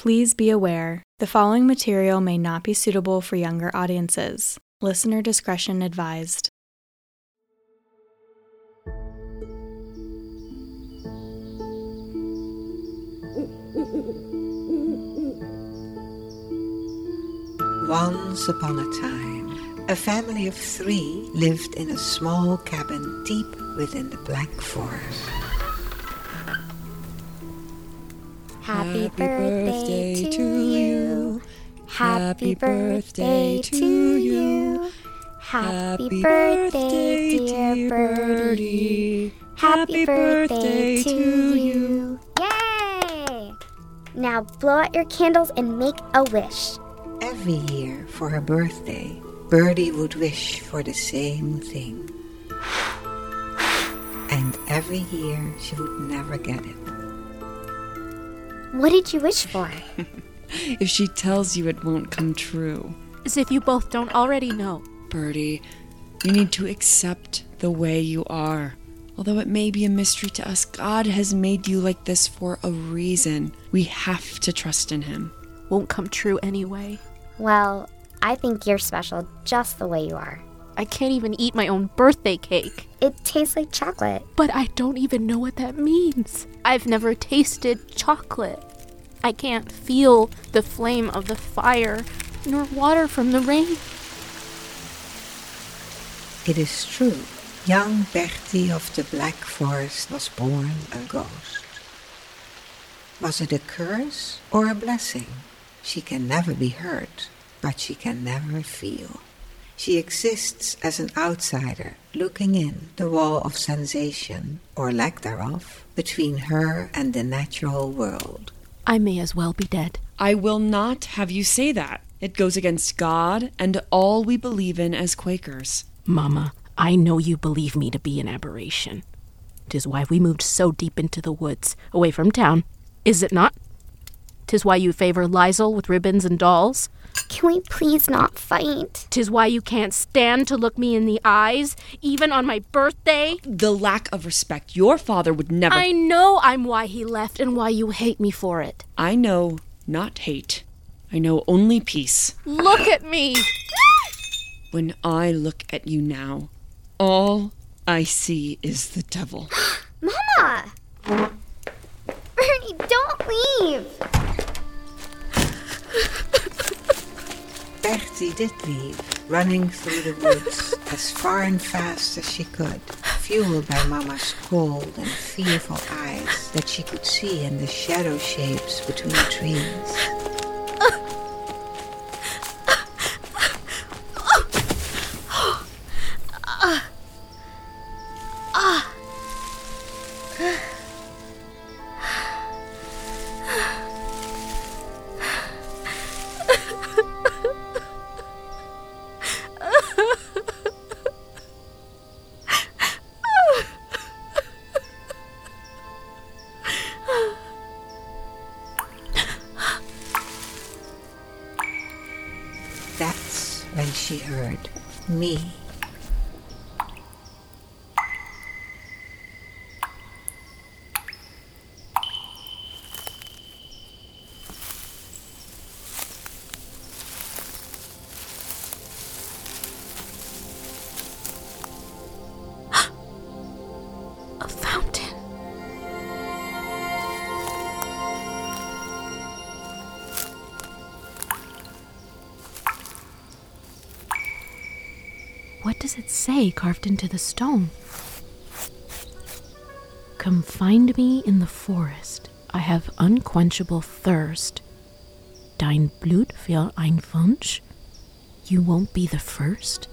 Please be aware the following material may not be suitable for younger audiences. Listener discretion advised. Once upon a time, a family of three lived in a small cabin deep within the Black Forest. Happy birthday to you. Happy birthday to you. Happy birthday, dear birdie. Happy birthday to you. Yay! Now blow out your candles and make a wish. Every year for her birthday, Birdie would wish for the same thing. And every year she would never get it. What did you wish for? If she tells you it won't come true. As if you both don't already know. Birdie, you need to accept the way you are. Although it may be a mystery to us, God has made you like this for a reason. We have to trust in Him. Won't come true anyway. Well, I think you're special just the way you are. I can't even eat my own birthday cake. It tastes like chocolate. But I don't even know what that means. I've never tasted chocolate. I can't feel the flame of the fire, nor water from the rain. It is true. Young Birdie of the Black Forest was born a ghost. Was it a curse or a blessing? She can never be hurt, but she can never feel. She exists as an outsider, looking in the wall of sensation, or lack thereof, between her and the natural world. I may as well be dead. I will not have you say that. It goes against God and all we believe in as Quakers. Mama, I know you believe me to be an aberration. Tis why we moved so deep into the woods, away from town. Is it not? Tis why you favor Liesel with ribbons and dolls. Can we please not fight? Tis why you can't stand to look me in the eyes, even on my birthday. The lack of respect. Your father would never. I know I'm why he left and why you hate me for it. I know not hate. I know only peace. Look at me! When I look at you now, all I see is the devil. Mama! Birdie, don't leave! Birdie did leave, running through the woods as far and fast as she could, fueled by Mama's cold and fearful eyes that she could see in the shadow shapes between the trees. When she heard me. A fountain. Does it say carved into the stone? Come find me in the forest. I have unquenchable thirst. Dein Blut für ein Wunsch? You won't be the first?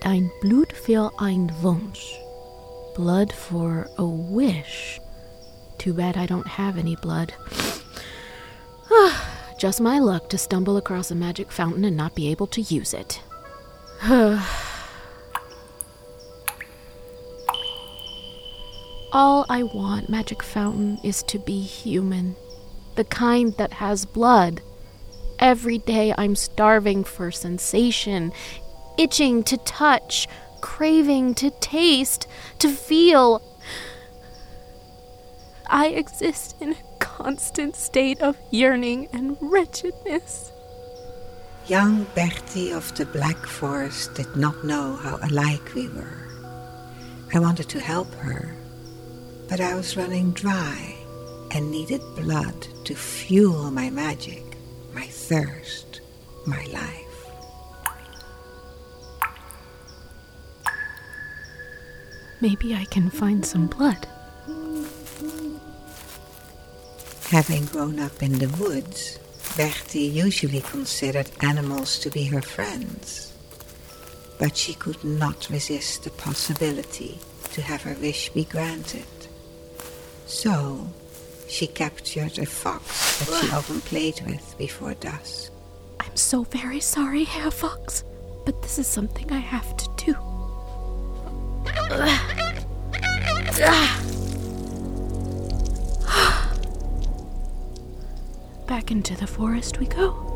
Dein Blut für ein Wunsch. Blood for a wish. Too bad I don't have any blood. Just my luck to stumble across a magic fountain and not be able to use it. All I want, Magic Fountain, is to be human. The kind that has blood. Every day I'm starving for sensation, itching to touch, craving to taste, to feel. I exist in constant state of yearning and wretchedness. Young Birdie of the Black Forest did not know how alike we were. I wanted to help her, but I was running dry and needed blood to fuel my magic, my thirst, my life. Maybe I can find some blood. Having grown up in the woods, Birdie usually considered animals to be her friends. But she could not resist the possibility to have her wish be granted. So, she captured a fox that she often played with before dusk. I'm so very sorry, Herr Fox, but this is something I have to do. Into the forest we go.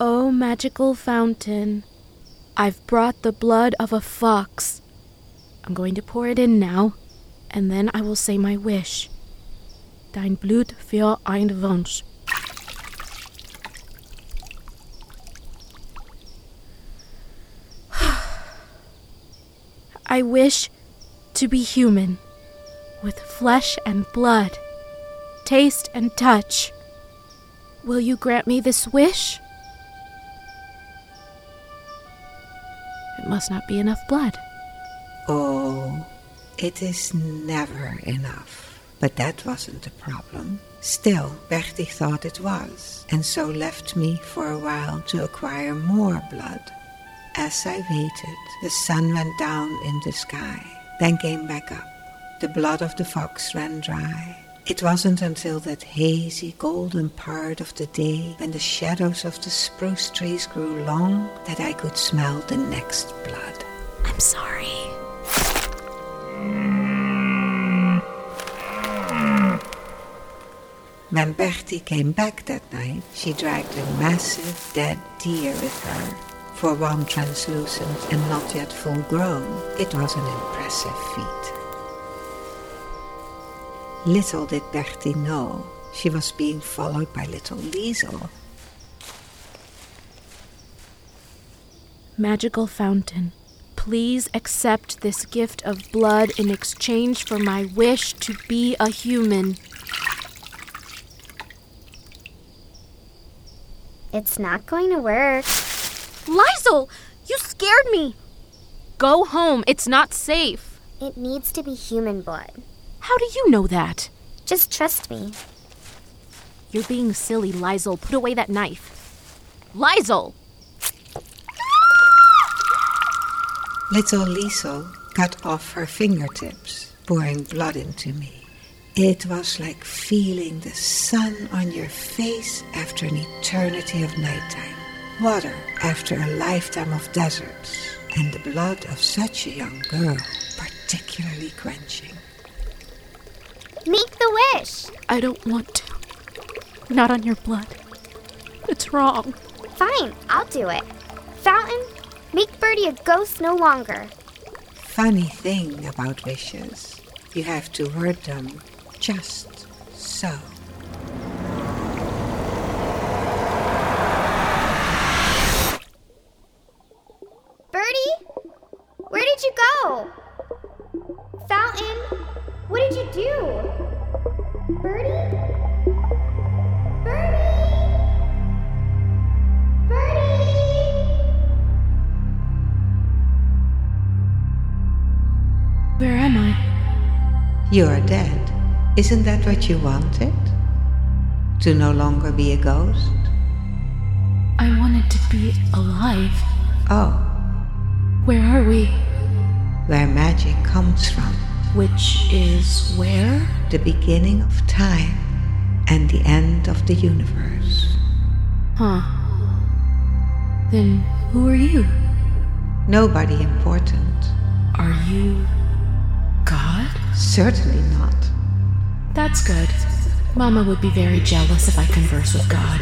Oh, magical fountain, I've brought the blood of a fox. I'm going to pour it in now, and then I will say my wish. Dein Blut für ein Wunsch. I wish to be human, with flesh and blood, taste and touch. Will you grant me this wish? It must not be enough blood. Oh, it is never enough. But that wasn't the problem. Still, Birdie thought it was, and so left me for a while to acquire more blood. As I waited, the sun went down in the sky, then came back up. The blood of the fox ran dry. It wasn't until that hazy golden part of the day when the shadows of the spruce trees grew long that I could smell the next blood. I'm sorry. When Birdie came back that night, she dragged a massive dead deer with her. For one translucent and not yet full grown, it was an impressive feat. Little did Birdie know she was being followed by little Liesel. Magical fountain, please accept this gift of blood in exchange for my wish to be a human. It's not going to work. Liesel, you scared me. Go home. It's not safe. It needs to be human blood. How do you know that? Just trust me. You're being silly, Liesel. Put away that knife. Liesel! Little Liesel cut off her fingertips, pouring blood into me. It was like feeling the sun on your face after an eternity of nighttime, water after a lifetime of deserts, and the blood of such a young girl particularly quenching. Make the wish. I don't want to. Not on your blood. It's wrong. Fine, I'll do it. Fountain, make Birdie a ghost no longer. Funny thing about wishes, you have to word them just so. Birdie, where did you go? Fountain, what did you do? Birdie? Birdie? Birdie? Where am I? You're dead. Isn't that what you wanted? To no longer be a ghost? I wanted to be alive. Oh, Where are we? Where magic comes from. Which is where? The beginning of time and the end of the universe. Huh. Then who are you? Nobody important. Are you God? Certainly not. That's good. Mama would be very jealous if I converse with God.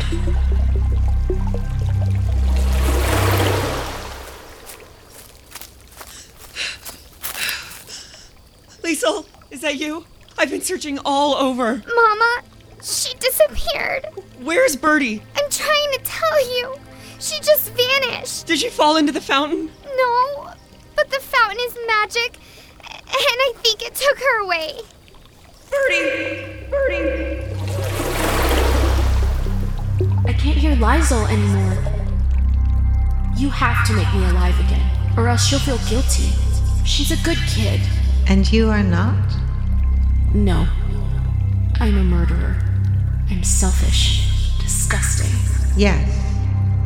Is that you? I've been searching all over. Mama, she disappeared. Where's Birdie? I'm trying to tell you. She just vanished. Did she fall into the fountain? No, but the fountain is magic, and I think it took her away. Birdie! Birdie! I can't hear Liesel anymore. You have to make me alive again, or else she'll feel guilty. She's a good kid. And you are not? No. I'm a murderer. I'm selfish, disgusting. Yes,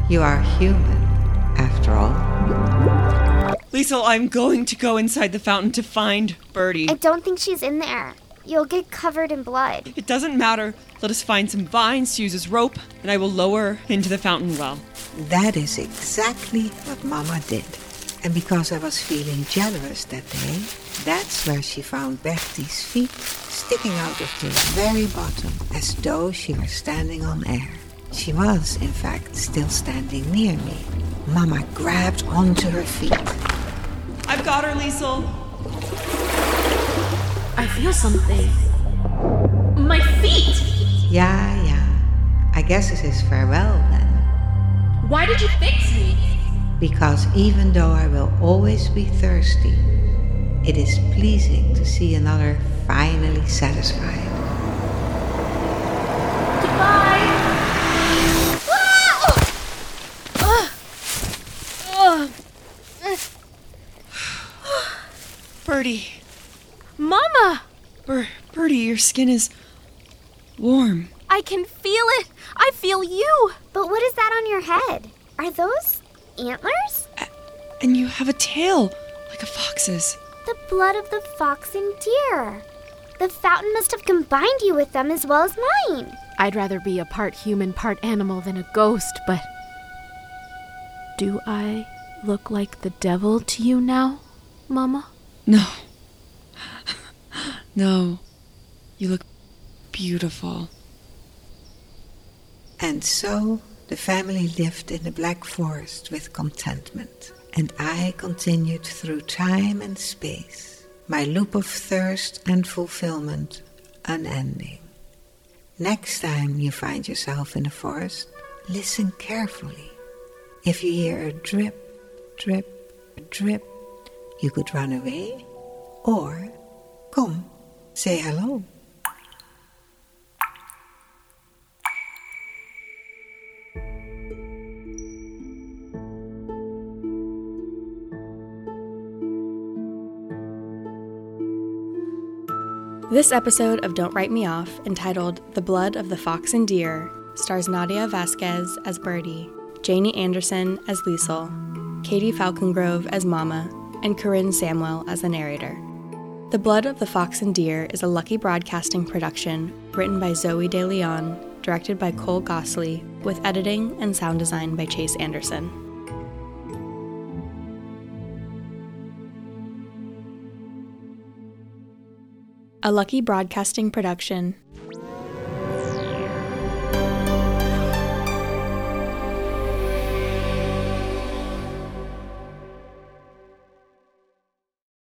you are human, after all. Liesel, I'm going to go inside the fountain to find Birdie. I don't think she's in there. You'll get covered in blood. It doesn't matter. Let us find some vines to use as rope, and I will lower her into the fountain well. That is exactly what Mama did. And because I was feeling generous that day, that's where she found Birdie's feet sticking out of the very bottom as though she were standing on air. She was, in fact, still standing near me. Mama grabbed onto her feet. I've got her, Liesel. I feel something. My feet! Yeah, yeah. I guess it is farewell then. Why did you fix me? Because even though I will always be thirsty, it is pleasing to see another finally satisfied. Goodbye! Birdie. Mama! Bir- Birdie, your skin is warm. I can feel it! I feel you! But what is that on your head? Are those antlers? And you have a tail, like a fox's. The blood of the fox and deer. The fountain must have combined you with them as well as mine. I'd rather be a part human, part animal than a ghost, but. Do I look like the devil to you now, Mama? No. no. You look beautiful. And so the family lived in the Black Forest with contentment, and I continued through time and space, my loop of thirst and fulfillment unending. Next time you find yourself in a forest, listen carefully. If you hear a drip, drip, drip, you could run away or come, say hello. This episode of Don't Write Me Off, entitled The Blood of the Fox and Deer, stars Nadia Vasquez as Birdie, Janie Anderson as Liesel, Katie Falcongrove as Mama, and Corinne Samwell as the narrator. The Blood of the Fox and Deer is a Lucky Broadcasting production written by Zoe De Leon, directed by Cole Gosley, with editing and sound design by Chase Anderson. A Lucky Broadcasting production